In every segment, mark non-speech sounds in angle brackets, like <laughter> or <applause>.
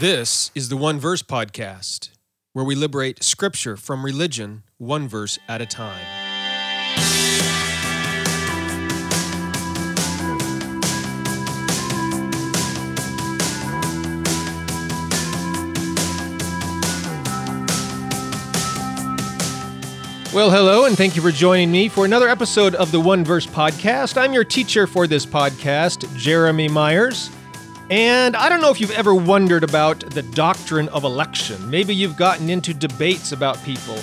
This is the One Verse Podcast, where we liberate scripture from religion one verse at a time. Well, hello, and thank you for joining me for another episode of the One Verse Podcast. I'm your teacher for this podcast, Jeremy Myers. And I don't know if you've ever wondered about the doctrine of election. Maybe you've gotten into debates about people,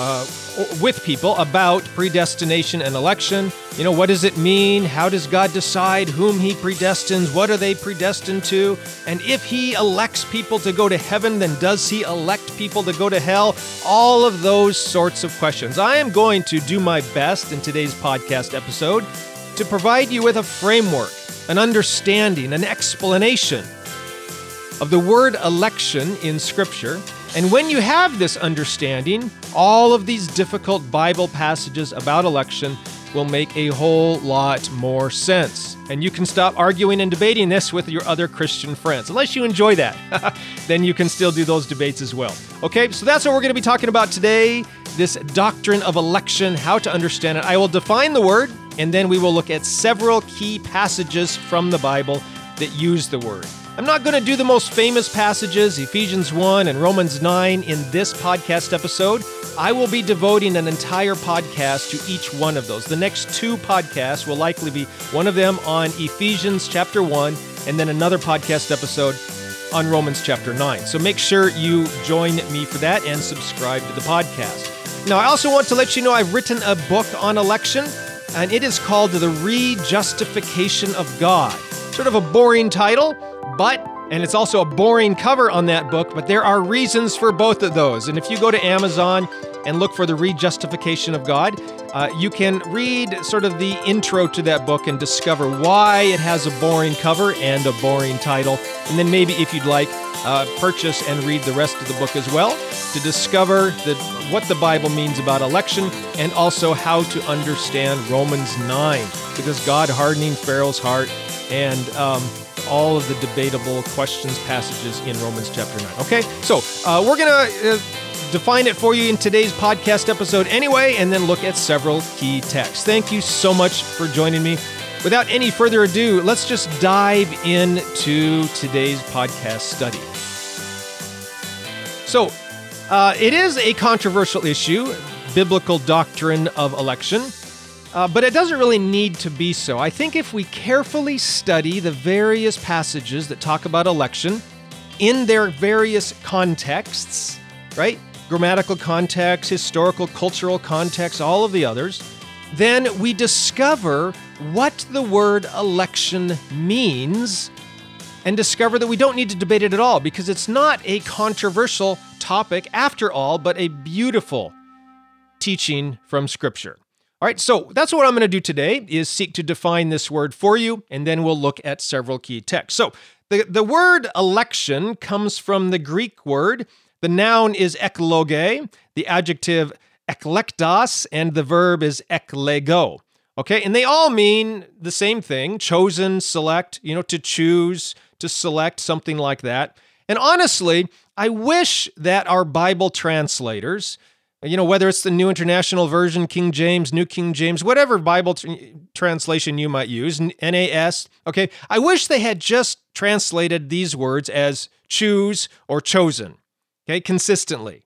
uh, with people about predestination and election. You know, what does it mean? How does God decide whom He predestines? What are they predestined to? And if He elects people to go to heaven, then does He elect people to go to hell? All of those sorts of questions. I am going to do my best in today's podcast episode to provide you with a framework an understanding, an explanation of the word election in Scripture. And when you have this understanding, all of these difficult Bible passages about election will make a whole lot more sense. And you can stop arguing and debating this with your other Christian friends. Unless you enjoy that, <laughs> then you can still do those debates as well. Okay, so that's what we're going to be talking about today this doctrine of election, how to understand it. I will define the word, and then we will look at several key passages from the Bible that use the word. I'm not going to do the most famous passages, Ephesians 1 and Romans 9, in this podcast episode. I will be devoting an entire podcast to each one of those. The next two podcasts will likely be one of them on Ephesians chapter 1, and then another podcast episode on Romans chapter 9. So make sure you join me for that and subscribe to the podcast. Now, I also want to let you know I've written a book on election, and it is called The Rejustification of God. Sort of a boring title, but and it's also a boring cover on that book, but there are reasons for both of those. And if you go to Amazon and look for the rejustification of God, uh, you can read sort of the intro to that book and discover why it has a boring cover and a boring title. And then maybe, if you'd like, uh, purchase and read the rest of the book as well to discover the, what the Bible means about election and also how to understand Romans 9, because God hardening Pharaoh's heart and um, all of the debatable questions, passages in Romans chapter 9. Okay, so uh, we're going to. Define it for you in today's podcast episode anyway, and then look at several key texts. Thank you so much for joining me. Without any further ado, let's just dive into today's podcast study. So, uh, it is a controversial issue, biblical doctrine of election, uh, but it doesn't really need to be so. I think if we carefully study the various passages that talk about election in their various contexts, right? grammatical context, historical, cultural context, all of the others, then we discover what the word election means and discover that we don't need to debate it at all because it's not a controversial topic after all, but a beautiful teaching from Scripture. All right, so that's what I'm going to do today is seek to define this word for you, and then we'll look at several key texts. So the, the word election comes from the Greek word the noun is ekloge, the adjective eklektos, and the verb is eklego. Okay, and they all mean the same thing chosen, select, you know, to choose, to select, something like that. And honestly, I wish that our Bible translators, you know, whether it's the New International Version, King James, New King James, whatever Bible tr- translation you might use, NAS, okay, I wish they had just translated these words as choose or chosen okay, consistently.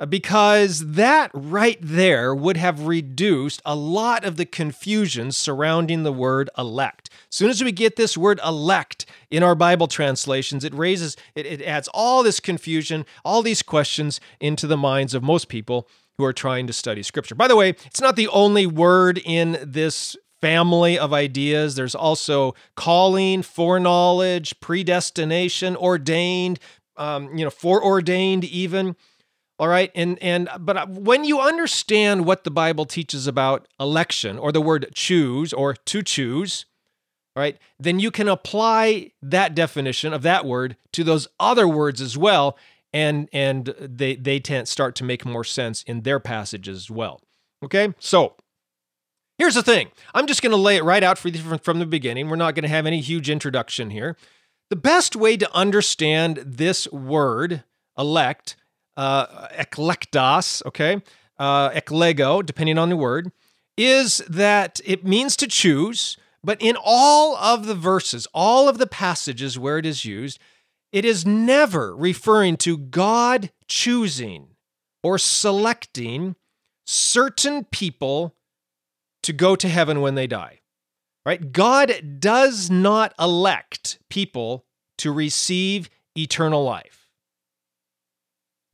Uh, because that right there would have reduced a lot of the confusion surrounding the word elect. As soon as we get this word elect in our Bible translations, it raises, it, it adds all this confusion, all these questions into the minds of most people who are trying to study Scripture. By the way, it's not the only word in this family of ideas. There's also calling, foreknowledge, predestination, ordained, um, you know, foreordained even. All right, and and but when you understand what the Bible teaches about election or the word choose or to choose, all right, then you can apply that definition of that word to those other words as well, and and they they tend start to make more sense in their passages as well. Okay, so here's the thing: I'm just going to lay it right out for you from the beginning. We're not going to have any huge introduction here. The best way to understand this word, elect, uh, eklektos, okay, uh, eklego, depending on the word, is that it means to choose, but in all of the verses, all of the passages where it is used, it is never referring to God choosing or selecting certain people to go to heaven when they die. Right? God does not elect people to receive eternal life.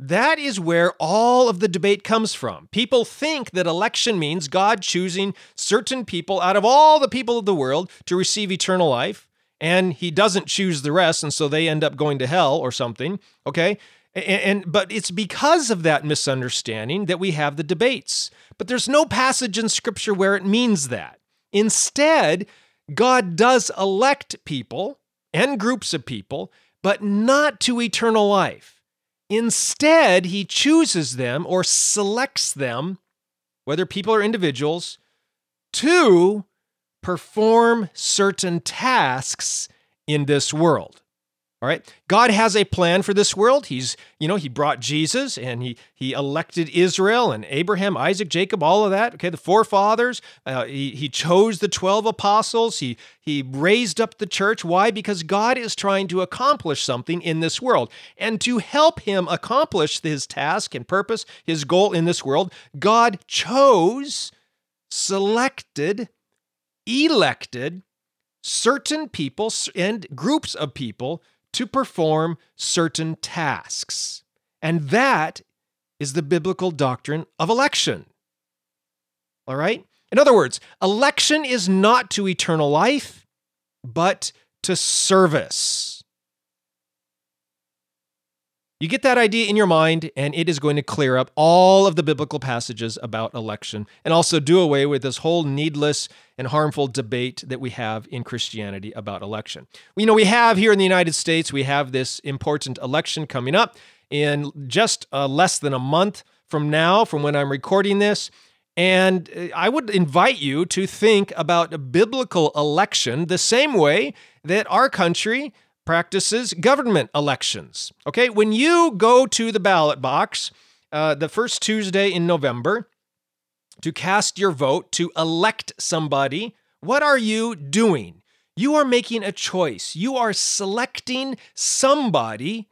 That is where all of the debate comes from. People think that election means God choosing certain people out of all the people of the world to receive eternal life, and he doesn't choose the rest, and so they end up going to hell or something. Okay? And, and, but it's because of that misunderstanding that we have the debates. But there's no passage in scripture where it means that. Instead, God does elect people and groups of people, but not to eternal life. Instead, he chooses them or selects them, whether people or individuals, to perform certain tasks in this world. All right. God has a plan for this world. He's, you know, he brought Jesus and he he elected Israel and Abraham, Isaac, Jacob, all of that. Okay, the forefathers. Uh, he, he chose the 12 apostles. He he raised up the church. Why? Because God is trying to accomplish something in this world. And to help him accomplish his task and purpose, his goal in this world, God chose, selected, elected certain people and groups of people to perform certain tasks. And that is the biblical doctrine of election. All right? In other words, election is not to eternal life, but to service. You get that idea in your mind, and it is going to clear up all of the biblical passages about election and also do away with this whole needless and harmful debate that we have in Christianity about election. You know, we have here in the United States, we have this important election coming up in just uh, less than a month from now, from when I'm recording this. And uh, I would invite you to think about a biblical election the same way that our country practices government elections. Okay, when you go to the ballot box uh, the first Tuesday in November to cast your vote to elect somebody, what are you doing? You are making a choice. You are selecting somebody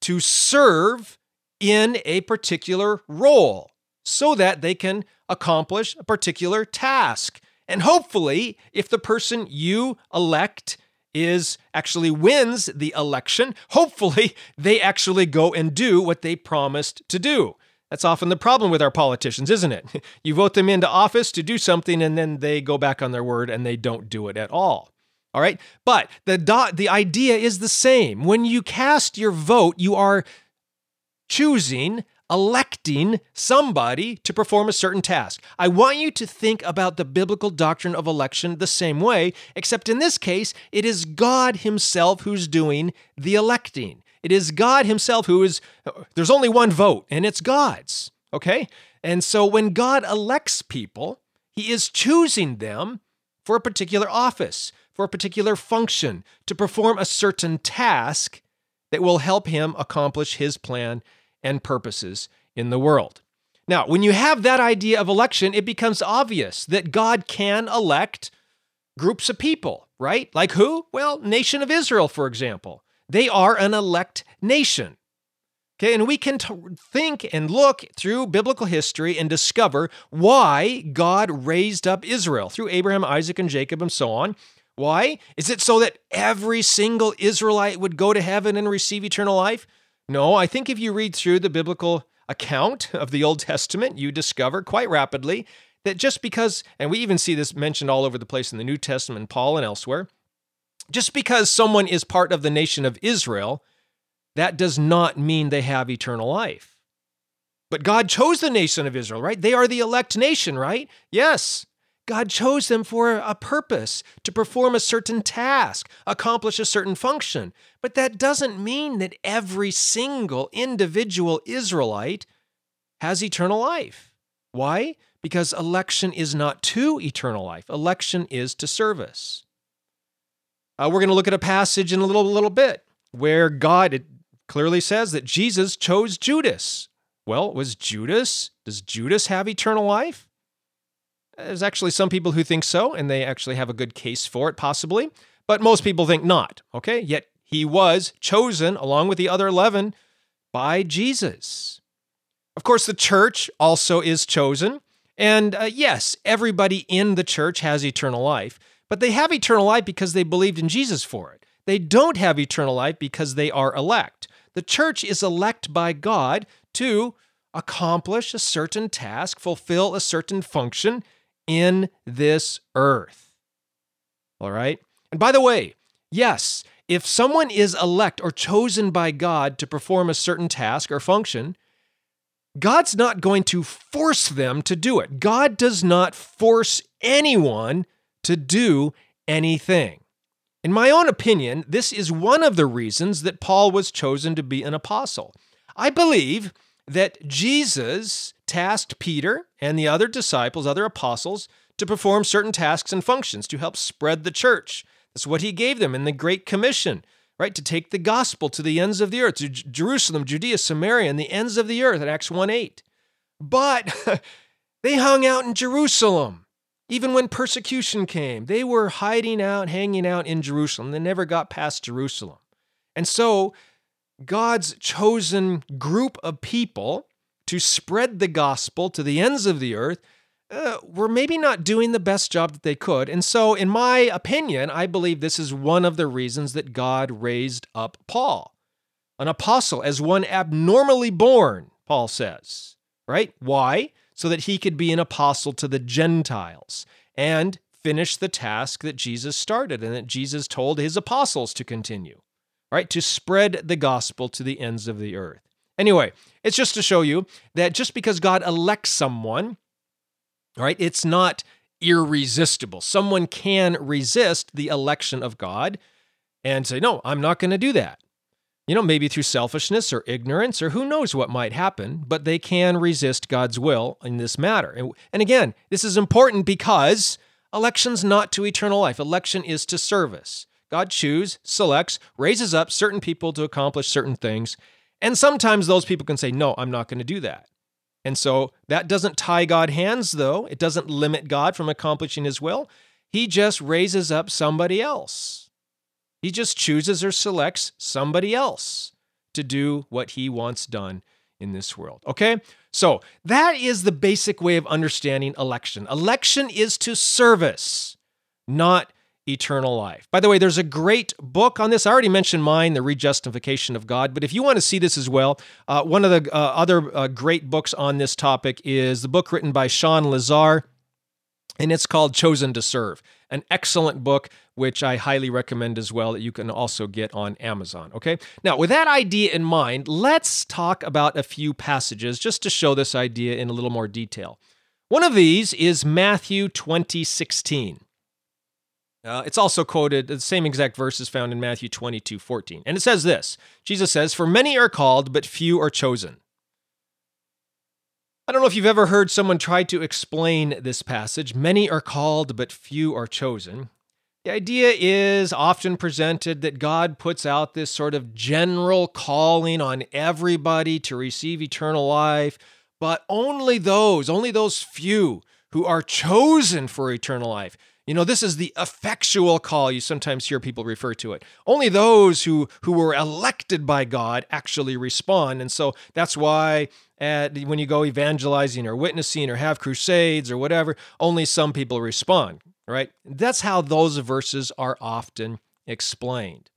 to serve in a particular role so that they can accomplish a particular task. And hopefully, if the person you elect is actually wins the election, hopefully they actually go and do what they promised to do. That's often the problem with our politicians, isn't it? <laughs> You vote them into office to do something and then they go back on their word and they don't do it at all. All right? But the dot, the idea is the same. When you cast your vote, you are choosing electing somebody to perform a certain task. I want you to think about the biblical doctrine of election the same way, except in this case, it is God Himself who's doing the electing. It is God Himself who is, there's only one vote, and it's God's. Okay? And so when God elects people, He is choosing them for a particular office, for a particular function, to perform a certain task that will help Him accomplish His plan and purposes in the world. Now, when you have that idea of election, it becomes obvious that God can elect groups of people, right? Like who? Well, nation of Israel, for example. They are an elect nation. Okay, and we can t- think and look through biblical history and discover why God raised up Israel through Abraham, Isaac, and Jacob, and so on. Why? Is it so that every single Israelite would go to heaven and receive eternal life? No, I think if you read through the biblical account of the Old Testament, you discover quite rapidly that just because, and we even see this mentioned all over the place in the New Testament, Paul and elsewhere, just because someone is part of the nation of Israel, that does not mean they have eternal life. But God chose the nation of Israel, right? They are the elect nation, right? Yes. God chose them for a purpose, to perform a certain task, accomplish a certain function. But that doesn't mean that every single individual Israelite has eternal life. Why? Because election is not to eternal life, election is to service. Uh, we're going to look at a passage in a little, little bit where God it clearly says that Jesus chose Judas. Well, was Judas, does Judas have eternal life? There's actually some people who think so, and they actually have a good case for it, possibly, but most people think not, okay? Yet he was chosen along with the other 11 by Jesus. Of course, the church also is chosen. And uh, yes, everybody in the church has eternal life, but they have eternal life because they believed in Jesus for it. They don't have eternal life because they are elect. The church is elect by God to accomplish a certain task, fulfill a certain function in this earth. All right? And by the way, yes, if someone is elect or chosen by God to perform a certain task or function, God's not going to force them to do it. God does not force anyone to do anything. In my own opinion, this is one of the reasons that Paul was chosen to be an apostle. I believe that Jesus tasked Peter and the other disciples, other apostles, to perform certain tasks and functions to help spread the church. That's what he gave them in the Great Commission right? To take the gospel to the ends of the earth, to Jerusalem, Judea, Samaria, and the ends of the earth in Acts 1 8. But <laughs> they hung out in Jerusalem. Even when persecution came, they were hiding out, hanging out in Jerusalem. They never got past Jerusalem. And so, God's chosen group of people to spread the gospel to the ends of the earth uh, were maybe not doing the best job that they could. And so, in my opinion, I believe this is one of the reasons that God raised up Paul, an apostle, as one abnormally born, Paul says, right? Why? So that he could be an apostle to the Gentiles and finish the task that Jesus started and that Jesus told his apostles to continue, right? To spread the gospel to the ends of the earth. Anyway, it's just to show you that just because God elects someone, right? It's not irresistible. Someone can resist the election of God and say, no, I'm not going to do that. You know, maybe through selfishness or ignorance or who knows what might happen, but they can resist God's will in this matter. And, again, this is important because election's not to eternal life, election is to service. God chooses, selects, raises up certain people to accomplish certain things. And sometimes those people can say, no, I'm not going to do that. And so that doesn't tie God hands, though. It doesn't limit God from accomplishing his will. He just raises up somebody else. He just chooses or selects somebody else to do what he wants done in this world. Okay? So that is the basic way of understanding election. Election is to service, not eternal life. By the way, there's a great book on this. I already mentioned mine, The Rejustification of God. But if you want to see this as well, uh, one of the uh, other uh, great books on this topic is the book written by Shawn Lazar, and it's called Chosen to Serve. An excellent book, which I highly recommend as well, that you can also get on Amazon. Okay. Now, with that idea in mind, let's talk about a few passages just to show this idea in a little more detail. One of these is Matthew 20, 16. Uh, it's also quoted, the same exact verse is found in Matthew 22 14. And it says this Jesus says, For many are called, but few are chosen. I don't know if you've ever heard someone try to explain this passage. Many are called, but few are chosen. The idea is often presented that God puts out this sort of general calling on everybody to receive eternal life, but only those, only those few who are chosen for eternal life you know, this is the effectual call you sometimes hear people refer to it. Only those who who were elected by God actually respond. And so that's why at, when you go evangelizing or witnessing or have crusades or whatever, only some people respond, right? That's how those verses are often explained.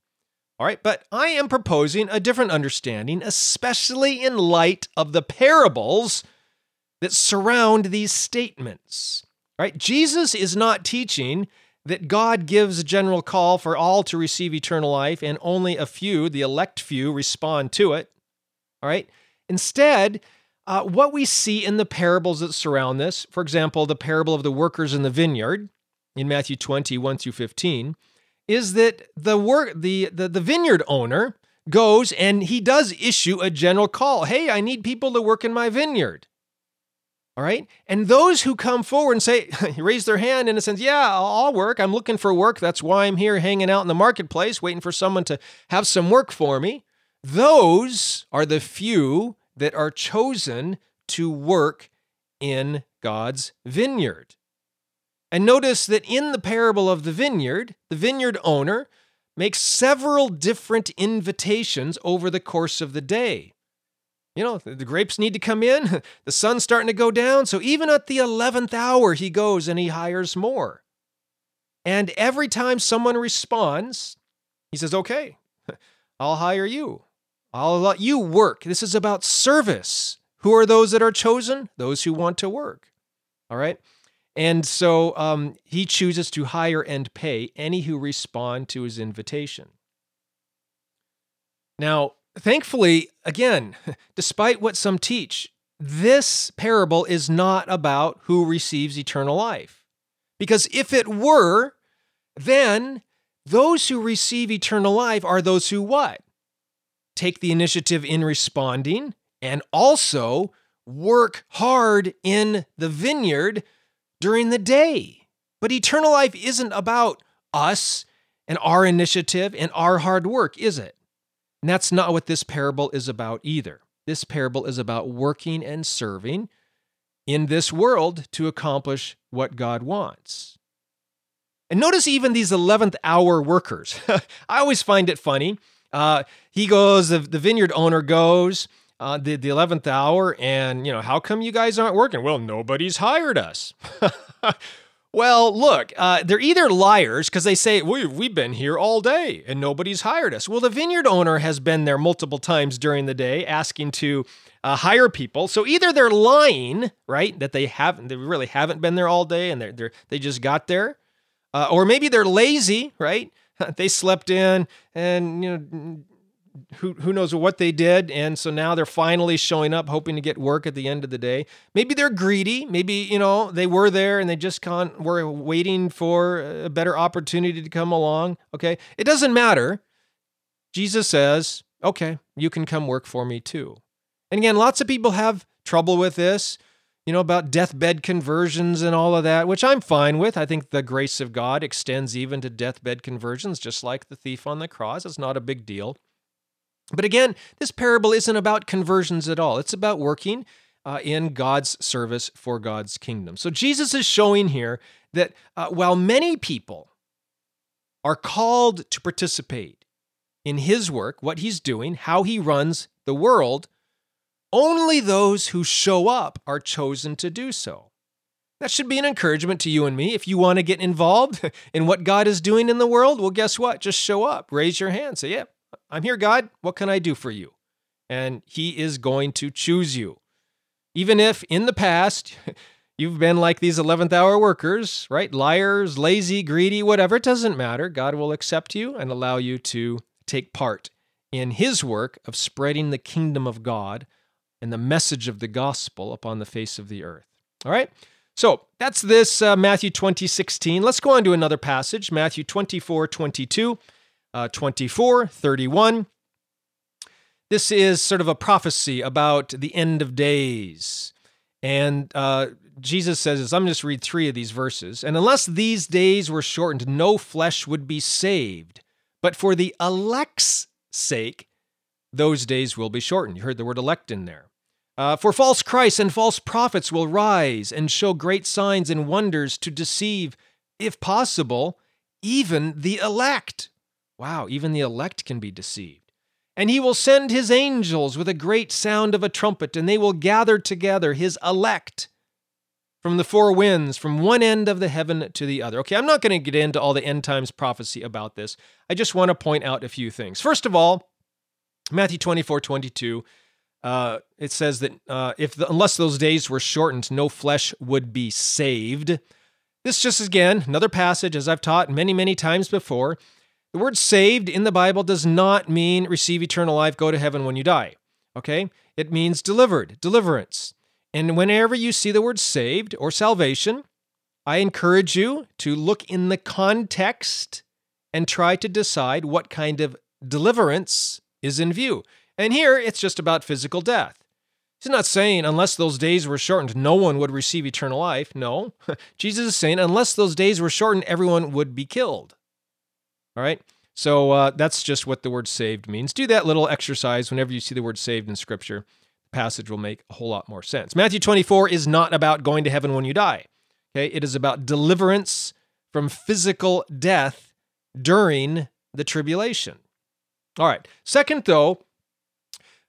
All right, but I am proposing a different understanding, especially in light of the parables that surround these statements. Right? Jesus is not teaching that God gives a general call for all to receive eternal life and only a few, the elect few, respond to it. All right? Instead, uh, what we see in the parables that surround this, for example, the parable of the workers in the vineyard in Matthew 20, 1 through 15, is that the work the, the, the vineyard owner goes and he does issue a general call. Hey, I need people to work in my vineyard. All right. And those who come forward and say, <laughs> raise their hand in a sense, yeah, I'll work. I'm looking for work. That's why I'm here hanging out in the marketplace, waiting for someone to have some work for me. Those are the few that are chosen to work in God's vineyard. And notice that in the parable of the vineyard, the vineyard owner makes several different invitations over the course of the day. You know, the grapes need to come in, <laughs> the sun's starting to go down. So even at the 11th hour, he goes and he hires more. And every time someone responds, he says, Okay, <laughs> I'll hire you. I'll let you work. This is about service. Who are those that are chosen? Those who want to work. All right. And so um, he chooses to hire and pay any who respond to his invitation. Now, thankfully, again, <laughs> despite what some teach, this parable is not about who receives eternal life. Because if it were, then those who receive eternal life are those who what? Take the initiative in responding and also work hard in the vineyard during the day. But eternal life isn't about us and our initiative and our hard work, is it? And that's not what this parable is about either. This parable is about working and serving in this world to accomplish what God wants. And notice even these 11th hour workers. <laughs> I always find it funny. Uh, he goes, the, the vineyard owner goes, uh, the, the 11th hour, and, you know, how come you guys aren't working? Well, nobody's hired us. <laughs> well, look, uh, they're either liars because they say, we, we've been here all day and nobody's hired us. Well, the vineyard owner has been there multiple times during the day asking to uh, hire people. So either they're lying, right, that they haven't, they really haven't been there all day and they're, they're they just got there, uh, or maybe they're lazy, right? <laughs> they slept in and you know who who knows what they did. And so now they're finally showing up hoping to get work at the end of the day. Maybe they're greedy. Maybe you know they were there and they just can't were waiting for a better opportunity to come along. Okay. It doesn't matter. Jesus says okay you can come work for me too. And again lots of people have trouble with this you know about deathbed conversions and all of that which i'm fine with. I think the grace of god extends even to deathbed conversions just like the thief on the cross. It's not a big deal but again, this parable isn't about conversions at all. It's about working uh, in God's service for God's kingdom. So Jesus is showing here that uh, while many people are called to participate in his work, what he's doing, how he runs the world, only those who show up are chosen to do so. That should be an encouragement to you and me. If you want to get involved <laughs> in what God is doing in the world, well, guess what? Just show up, raise your hand, say, Yeah, I'm here, God. What can I do for you? And He is going to choose you. Even if in the past <laughs> you've been like these 11th hour workers, right? Liars, lazy, greedy, whatever, it doesn't matter. God will accept you and allow you to take part in His work of spreading the kingdom of God and the message of the gospel upon the face of the earth. All right? So that's this uh, Matthew 20, 16. Let's go on to another passage, Matthew 24, 22 uh, 24, 31. This is sort of a prophecy about the end of days. And uh, Jesus says, I'm just read three of these verses. And unless these days were shortened, no flesh would be saved. But for the elect's sake, those days will be shortened. You heard the word elect in there. Uh, for false Christs and false prophets will rise and show great signs and wonders to deceive, if possible, even the elect. Wow, even the elect can be deceived. And he will send his angels with a great sound of a trumpet, and they will gather together his elect from the four winds, from one end of the heaven to the other. Okay, I'm not going to get into all the end times prophecy about this. I just want to point out a few things. First of all, Matthew 24, 22, uh, it says that uh, if the, unless those days were shortened, no flesh would be saved. This just again another passage, as I've taught many, many times before. The word saved in the Bible does not mean receive eternal life, go to heaven when you die. Okay? It means delivered, deliverance. And whenever you see the word saved or salvation, I encourage you to look in the context and try to decide what kind of deliverance is in view. And here it's just about physical death. He's not saying unless those days were shortened, no one would receive eternal life. No. <laughs> Jesus is saying unless those days were shortened, everyone would be killed. All right. So uh, that's just what the word saved means. Do that little exercise whenever you see the word saved in Scripture. The passage will make a whole lot more sense. Matthew 24 is not about going to heaven when you die. Okay, it is about deliverance from physical death during the tribulation. All right. Second, though,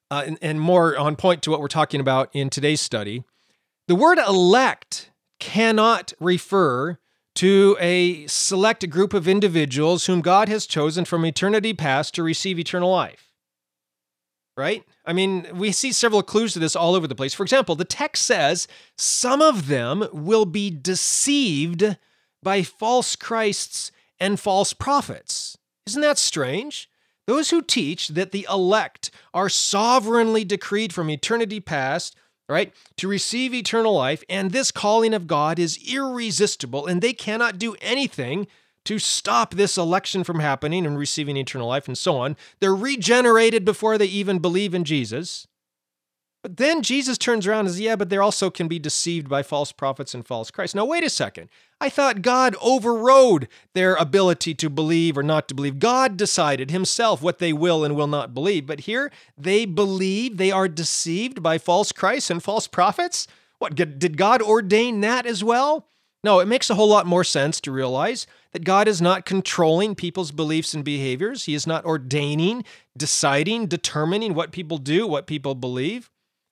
uh, and, and more on point to what we're talking about in today's study, the word elect cannot refer to a select group of individuals whom God has chosen from eternity past to receive eternal life. Right? I mean, we see several clues to this all over the place. For example, the text says some of them will be deceived by false Christs and false prophets. Isn't that strange? Those who teach that the elect are sovereignly decreed from eternity past right? To receive eternal life, and this calling of God is irresistible, and they cannot do anything to stop this election from happening and receiving eternal life and so on. They're regenerated before they even believe in Jesus. But then Jesus turns around and says, Yeah, but they also can be deceived by false prophets and false Christ. Now, wait a second. I thought God overrode their ability to believe or not to believe. God decided himself what they will and will not believe. But here, they believe they are deceived by false Christ and false prophets. What, did God ordain that as well? No, it makes a whole lot more sense to realize that God is not controlling people's beliefs and behaviors. He is not ordaining, deciding, determining what people do, what people believe.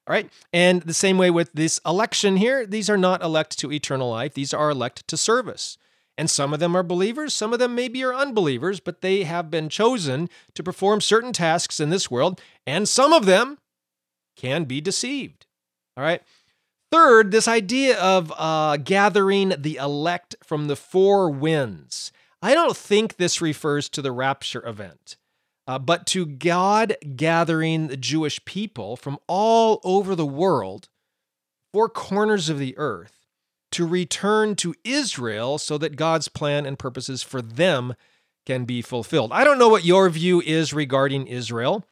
All right. And the same way with this election here, these are not elect to eternal life, these are elect to service. And some of them are believers, some of them maybe are unbelievers, but they have been chosen to perform certain tasks in this world, and some of them can be deceived. All right. Third, this idea of uh, gathering the elect from the four winds. I don't think this refers to the rapture event uh, but to God gathering the Jewish people from all over the world, four corners of the earth, to return to Israel so that God's plan and purposes for them can be fulfilled. I don't know what your view is regarding Israel.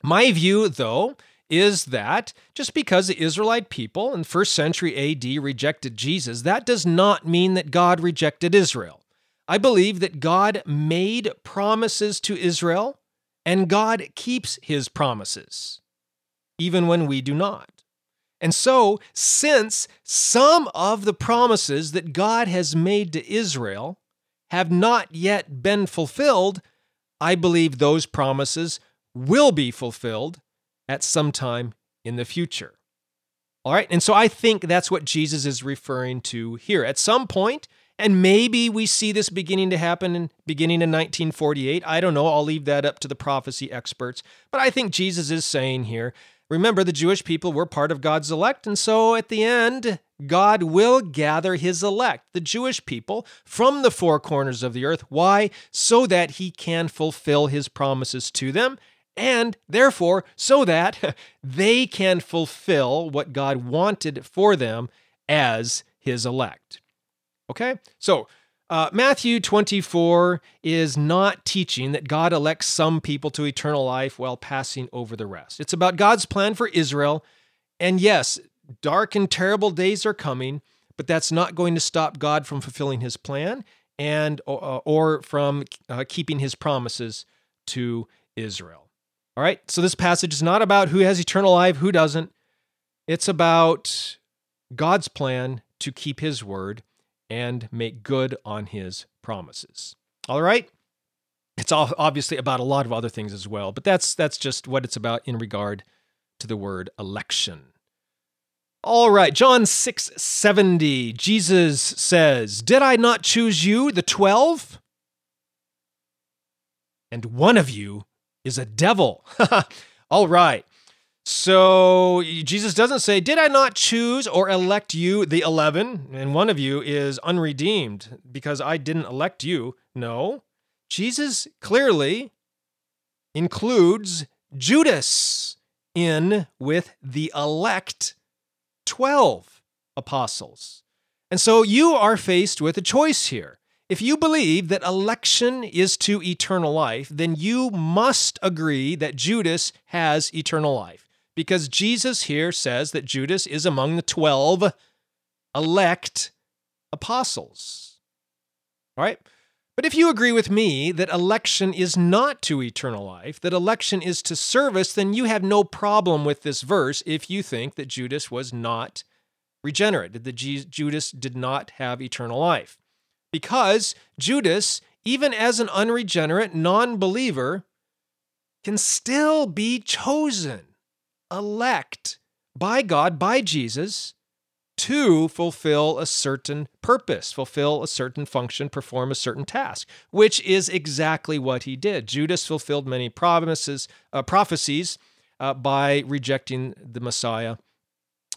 My view, though, is that just because the Israelite people in first century AD rejected Jesus, that does not mean that God rejected Israel. I believe that God made promises to Israel and God keeps his promises, even when we do not. And so, since some of the promises that God has made to Israel have not yet been fulfilled, I believe those promises will be fulfilled at some time in the future. All right, and so I think that's what Jesus is referring to here. At some point, and maybe we see this beginning to happen in beginning in 1948. I don't know. I'll leave that up to the prophecy experts. But I think Jesus is saying here, remember the Jewish people were part of God's elect, and so at the end, God will gather his elect, the Jewish people, from the four corners of the earth. Why? So that he can fulfill his promises to them, and therefore, so that <laughs> they can fulfill what God wanted for them as his elect. Okay? So, uh, Matthew 24 is not teaching that God elects some people to eternal life while passing over the rest. It's about God's plan for Israel. And yes, dark and terrible days are coming, but that's not going to stop God from fulfilling his plan and uh, or from uh, keeping his promises to Israel. All right? So this passage is not about who has eternal life, who doesn't. It's about God's plan to keep his word and make good on his promises. All right? It's obviously about a lot of other things as well, but that's that's just what it's about in regard to the word election. All right, John 6 70, Jesus says, Did I not choose you, the 12? And one of you is a devil. <laughs> All right. So Jesus doesn't say, Did I not choose or elect you, the 11? And one of you is unredeemed because I didn't elect you. No. Jesus clearly includes Judas in with the elect 12 apostles. And so you are faced with a choice here. If you believe that election is to eternal life, then you must agree that Judas has eternal life. Because Jesus here says that Judas is among the 12 elect apostles. All right? But if you agree with me that election is not to eternal life, that election is to service, then you have no problem with this verse if you think that Judas was not regenerate, that Judas did not have eternal life. Because Judas, even as an unregenerate non believer, can still be chosen, elect by God, by Jesus, to fulfill a certain purpose, fulfill a certain function, perform a certain task, which is exactly what he did. Judas fulfilled many promises, uh, prophecies uh, by rejecting the Messiah,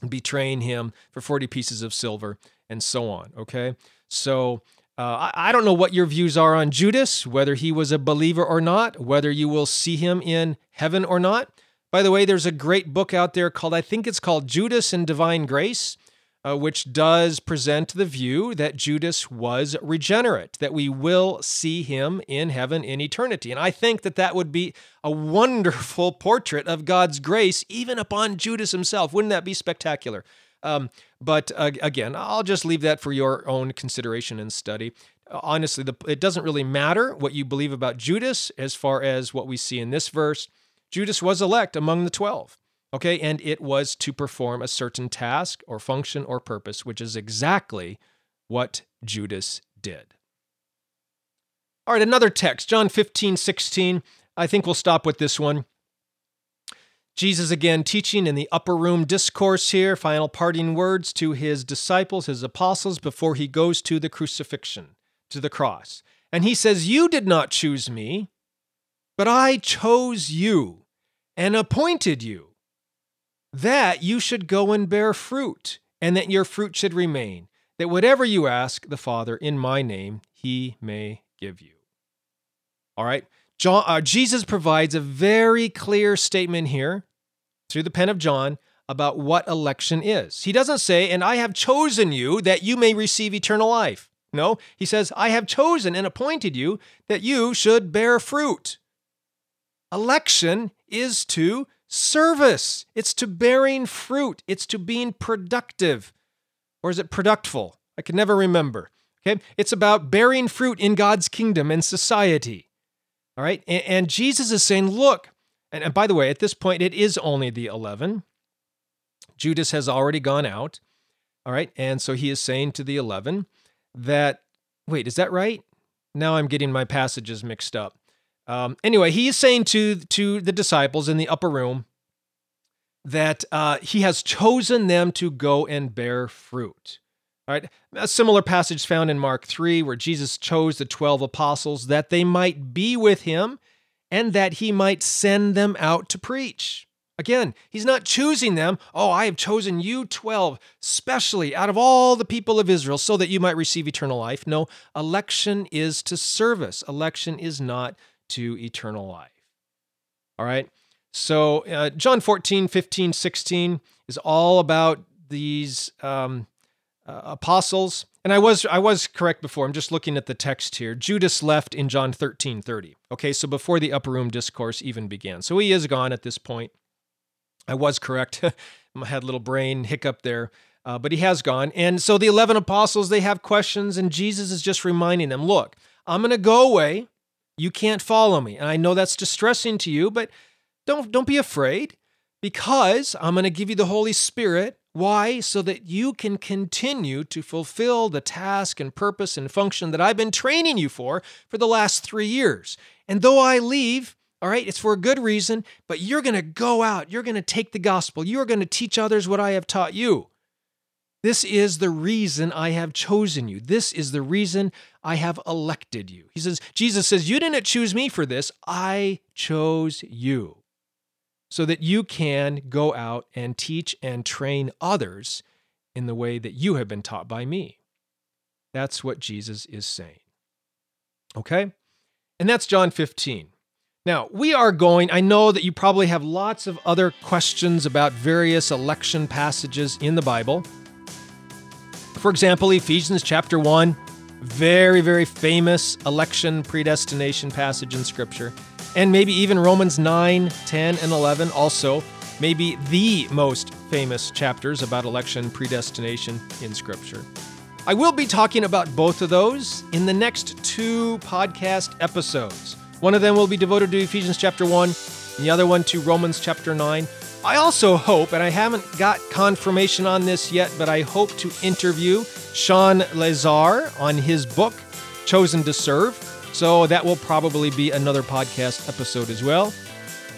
betraying him for 40 pieces of silver, and so on. Okay? So, uh, I, I don't know what your views are on Judas, whether he was a believer or not, whether you will see him in heaven or not. By the way, there's a great book out there called, I think it's called Judas and Divine Grace uh, which does present the view that Judas was regenerate, that we will see him in heaven in eternity. And I think that that would be a wonderful <laughs> portrait of God's grace, even upon Judas himself. Wouldn't that be spectacular? Um, but uh, again, I'll just leave that for your own consideration and study. Honestly, the, it doesn't really matter what you believe about Judas as far as what we see in this verse. Judas was elect among the 12. Okay, and it was to perform a certain task or function or purpose, which is exactly what Judas did. All right, another text, John 15, 16. I think we'll stop with this one. Jesus again teaching in the upper room discourse here, final parting words to his disciples, his apostles, before he goes to the crucifixion, to the cross. And he says, You did not choose me, but I chose you and appointed you that you should go and bear fruit, and that your fruit should remain, that whatever you ask the Father in my name, he may give you. All right. John, uh, Jesus provides a very clear statement here through the pen of John about what election is. He doesn't say, and I have chosen you that you may receive eternal life. No, he says, I have chosen and appointed you that you should bear fruit. Election is to service. It's to bearing fruit. It's to being productive. Or is it productful? I can never remember. Okay? It's about bearing fruit in God's kingdom and society. All right? And, and Jesus is saying, look, and, and by the way, at this point, it is only the 11. Judas has already gone out. All right? And so he is saying to the 11 that, wait, is that right? Now I'm getting my passages mixed up. Um, anyway, he is saying to to the disciples in the upper room that uh, he has chosen them to go and bear fruit. All right, a similar passage found in Mark 3, where Jesus chose the 12 apostles that they might be with him and that he might send them out to preach. Again, he's not choosing them. Oh, I have chosen you 12, specially out of all the people of Israel, so that you might receive eternal life. No, election is to service, election is not to eternal life. All right. So, uh, John 14, 15, 16 is all about these um, uh, apostles. And I was I was correct before. I'm just looking at the text here. Judas left in John 13, 30. Okay, so before the upper room discourse even began. So he is gone at this point. I was correct. <laughs> I had a little brain hiccup there. Uh, but he has gone. And so the 11 apostles, they have questions, and Jesus is just reminding them look, I'm going to go away. You can't follow me. And I know that's distressing to you, but don't, don't be afraid because I'm going to give you the Holy Spirit. Why? So that you can continue to fulfill the task and purpose and function that I've been training you for for the last three years. And though I leave, all right, it's for a good reason, but you're going to go out. You're going to take the gospel. You're going to teach others what I have taught you. This is the reason I have chosen you. This is the reason I have elected you. He says, Jesus says, You didn't choose me for this. I chose you so that you can go out and teach and train others in the way that you have been taught by me. That's what Jesus is saying. Okay? And that's John 15. Now, we are going, I know that you probably have lots of other questions about various election passages in the Bible. For example, Ephesians chapter 1, very, very famous election predestination passage in Scripture. And maybe even Romans 9, 10, and 11, also maybe the most famous chapters about election predestination in Scripture. I will be talking about both of those in the next two podcast episodes. One of them will be devoted to Ephesians chapter 1, and the other one to Romans chapter 9. I also hope, and I haven't got confirmation on this yet, but I hope to interview Shawn Lazar on his book, Chosen to Serve. So that will probably be another podcast episode as well.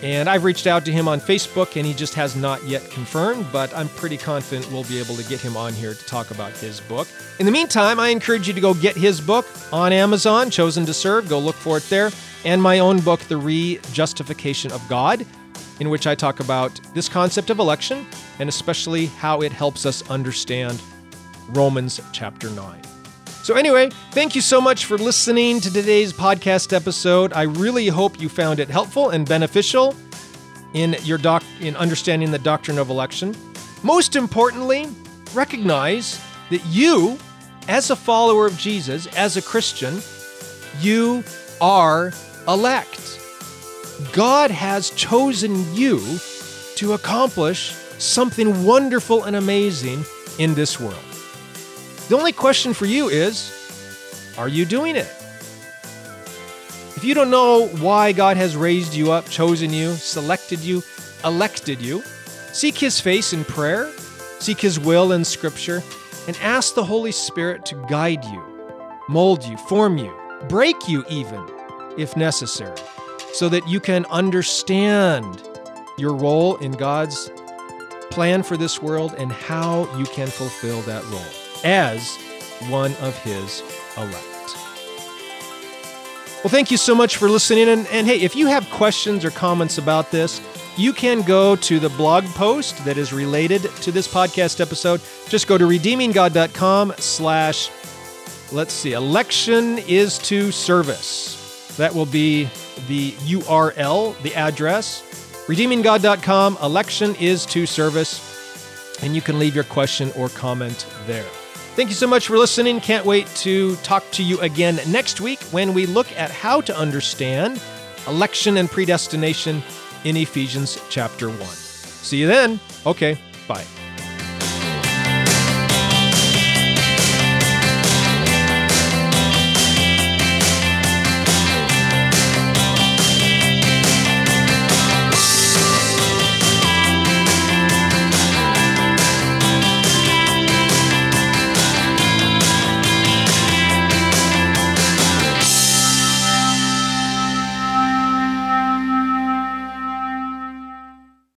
And I've reached out to him on Facebook and he just has not yet confirmed, but I'm pretty confident we'll be able to get him on here to talk about his book. In the meantime, I encourage you to go get his book on Amazon, Chosen to Serve. Go look for it there. And my own book, The Re Justification of God, in which I talk about this concept of election and especially how it helps us understand Romans chapter 9. So, anyway, thank you so much for listening to today's podcast episode. I really hope you found it helpful and beneficial in your doc- in understanding the doctrine of election. Most importantly, recognize that you, as a follower of Jesus, as a Christian, you are elect. God has chosen you to accomplish something wonderful and amazing in this world. The only question for you is are you doing it? If you don't know why God has raised you up, chosen you, selected you, elected you, seek His face in prayer, seek His will in Scripture, and ask the Holy Spirit to guide you, mold you, form you, break you even, if necessary, so that you can understand your role in God's plan for this world and how you can fulfill that role as one of his elect. Well, thank you so much for listening. And, and, hey, if you have questions or comments about this, you can go to the blog post that is related to this podcast episode. Just go to redeeminggod.com slash, let's see, election is to service. That will be the URL, the address. Redeeminggod.com, election is to service. And you can leave your question or comment there. Thank you so much for listening. Can't wait to talk to you again next week when we look at how to understand election and predestination in Ephesians chapter 1. See you then. Okay, bye.